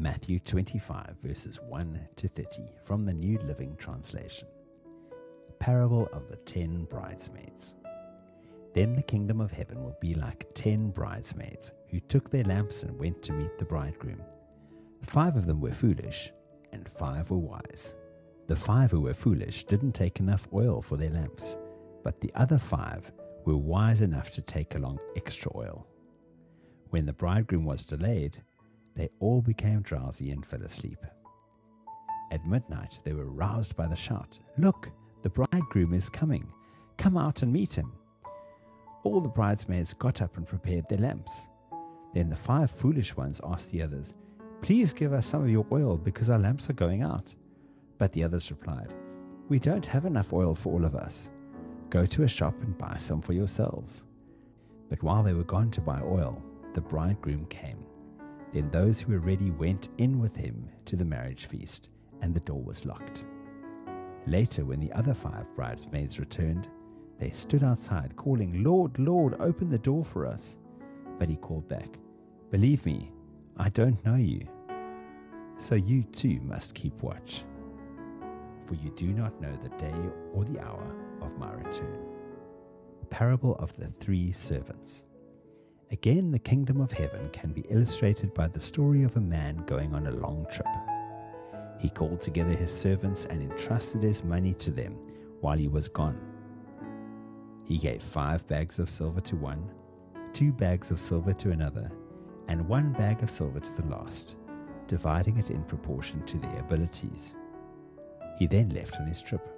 Matthew 25, verses 1 to 30 from the New Living Translation. Parable of the Ten Bridesmaids. Then the kingdom of heaven will be like ten bridesmaids who took their lamps and went to meet the bridegroom. Five of them were foolish, and five were wise. The five who were foolish didn't take enough oil for their lamps, but the other five were wise enough to take along extra oil. When the bridegroom was delayed, they all became drowsy and fell asleep. At midnight, they were roused by the shout Look, the bridegroom is coming. Come out and meet him. All the bridesmaids got up and prepared their lamps. Then the five foolish ones asked the others, Please give us some of your oil because our lamps are going out. But the others replied, We don't have enough oil for all of us. Go to a shop and buy some for yourselves. But while they were gone to buy oil, the bridegroom came. Then those who were ready went in with him to the marriage feast, and the door was locked. Later, when the other five bridesmaids returned, they stood outside, calling, Lord, Lord, open the door for us. But he called back, Believe me, I don't know you. So you too must keep watch, for you do not know the day or the hour of my return. Parable of the Three Servants. Again, the kingdom of heaven can be illustrated by the story of a man going on a long trip. He called together his servants and entrusted his money to them while he was gone. He gave five bags of silver to one, two bags of silver to another, and one bag of silver to the last, dividing it in proportion to their abilities. He then left on his trip.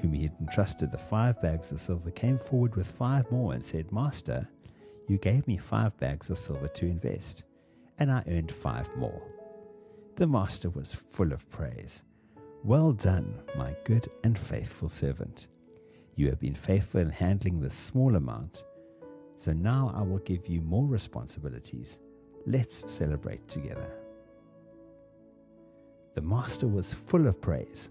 whom he had entrusted the five bags of silver, came forward with five more and said, Master, you gave me five bags of silver to invest, and I earned five more. The master was full of praise. Well done, my good and faithful servant. You have been faithful in handling this small amount, so now I will give you more responsibilities. Let's celebrate together. The master was full of praise.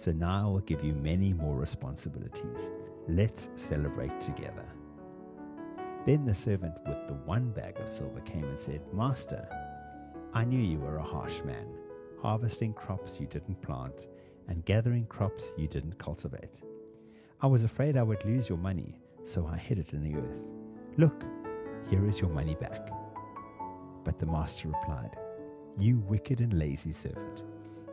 so now I will give you many more responsibilities. Let's celebrate together. Then the servant with the one bag of silver came and said, Master, I knew you were a harsh man, harvesting crops you didn't plant and gathering crops you didn't cultivate. I was afraid I would lose your money, so I hid it in the earth. Look, here is your money back. But the master replied, You wicked and lazy servant.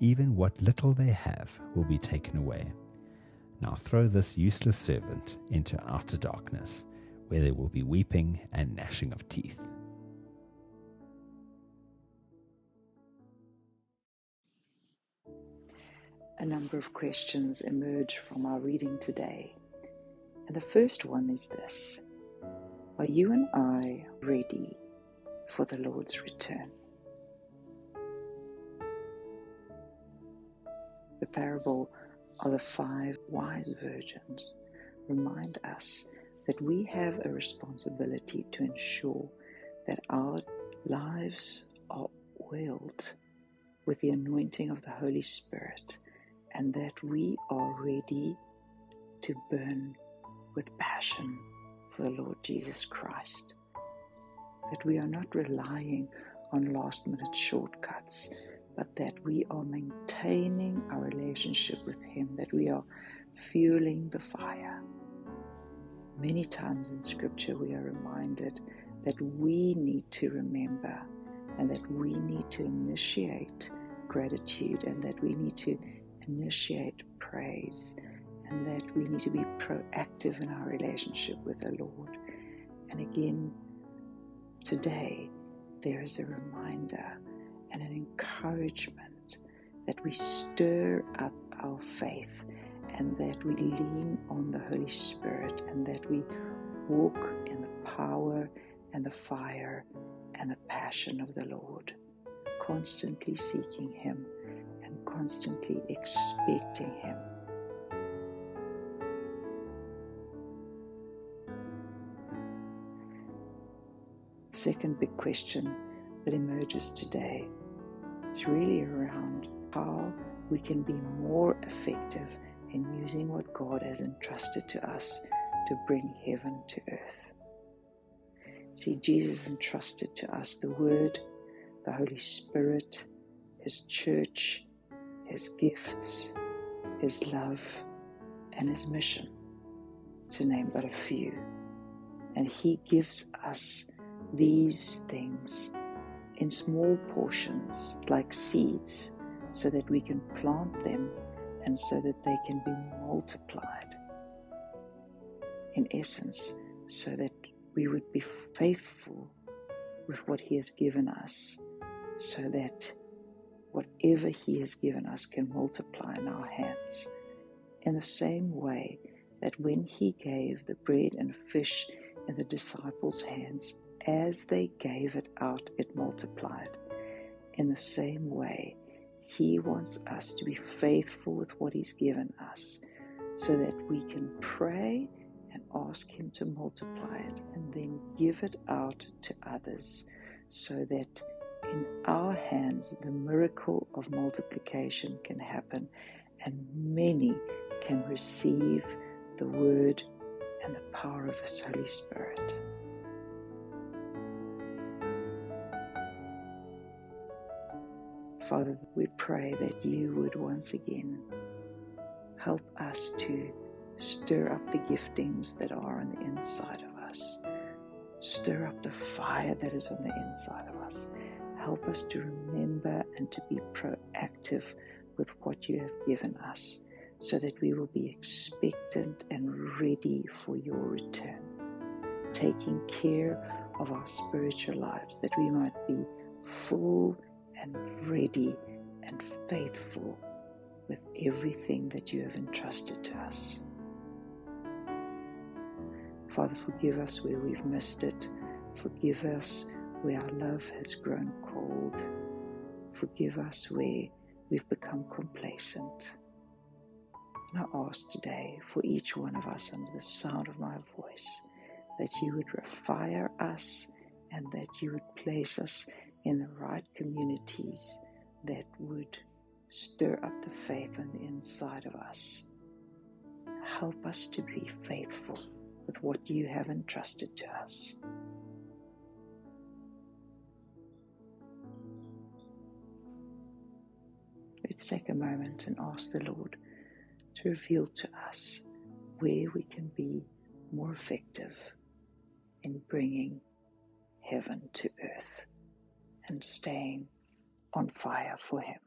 even what little they have will be taken away. Now throw this useless servant into outer darkness, where there will be weeping and gnashing of teeth. A number of questions emerge from our reading today. And the first one is this Are you and I ready for the Lord's return? Parable of the five wise virgins remind us that we have a responsibility to ensure that our lives are oiled with the anointing of the Holy Spirit and that we are ready to burn with passion for the Lord Jesus Christ. That we are not relying on last minute shortcuts, but that we are maintaining our relationship with Him, that we are fueling the fire. Many times in Scripture, we are reminded that we need to remember and that we need to initiate gratitude and that we need to initiate praise and that we need to be proactive in our relationship with the Lord. And again, today, there is a reminder and an encouragement that we stir up our faith and that we lean on the Holy Spirit and that we walk in the power and the fire and the passion of the Lord, constantly seeking Him and constantly expecting Him. Second big question that emerges today is really around how we can be more effective in using what God has entrusted to us to bring heaven to earth. See, Jesus entrusted to us the Word, the Holy Spirit, His church, His gifts, His love, and His mission, to name but a few. And He gives us these things in small portions, like seeds, so that we can plant them and so that they can be multiplied. In essence, so that we would be faithful with what He has given us, so that whatever He has given us can multiply in our hands. In the same way that when He gave the bread and fish in the disciples' hands, as they gave it out, it multiplied. In the same way, He wants us to be faithful with what He's given us so that we can pray and ask Him to multiply it and then give it out to others so that in our hands the miracle of multiplication can happen and many can receive the word and the power of His Holy Spirit. Father, we pray that you would once again help us to Stir up the giftings that are on the inside of us. Stir up the fire that is on the inside of us. Help us to remember and to be proactive with what you have given us so that we will be expectant and ready for your return. Taking care of our spiritual lives that we might be full and ready and faithful with everything that you have entrusted to us. Father, forgive us where we've missed it. Forgive us where our love has grown cold. Forgive us where we've become complacent. And I ask today for each one of us under the sound of my voice that you would refire us and that you would place us in the right communities that would stir up the faith on the inside of us. Help us to be faithful with what you have entrusted to us. Let's take a moment and ask the Lord to reveal to us where we can be more effective in bringing heaven to earth and staying on fire for Him.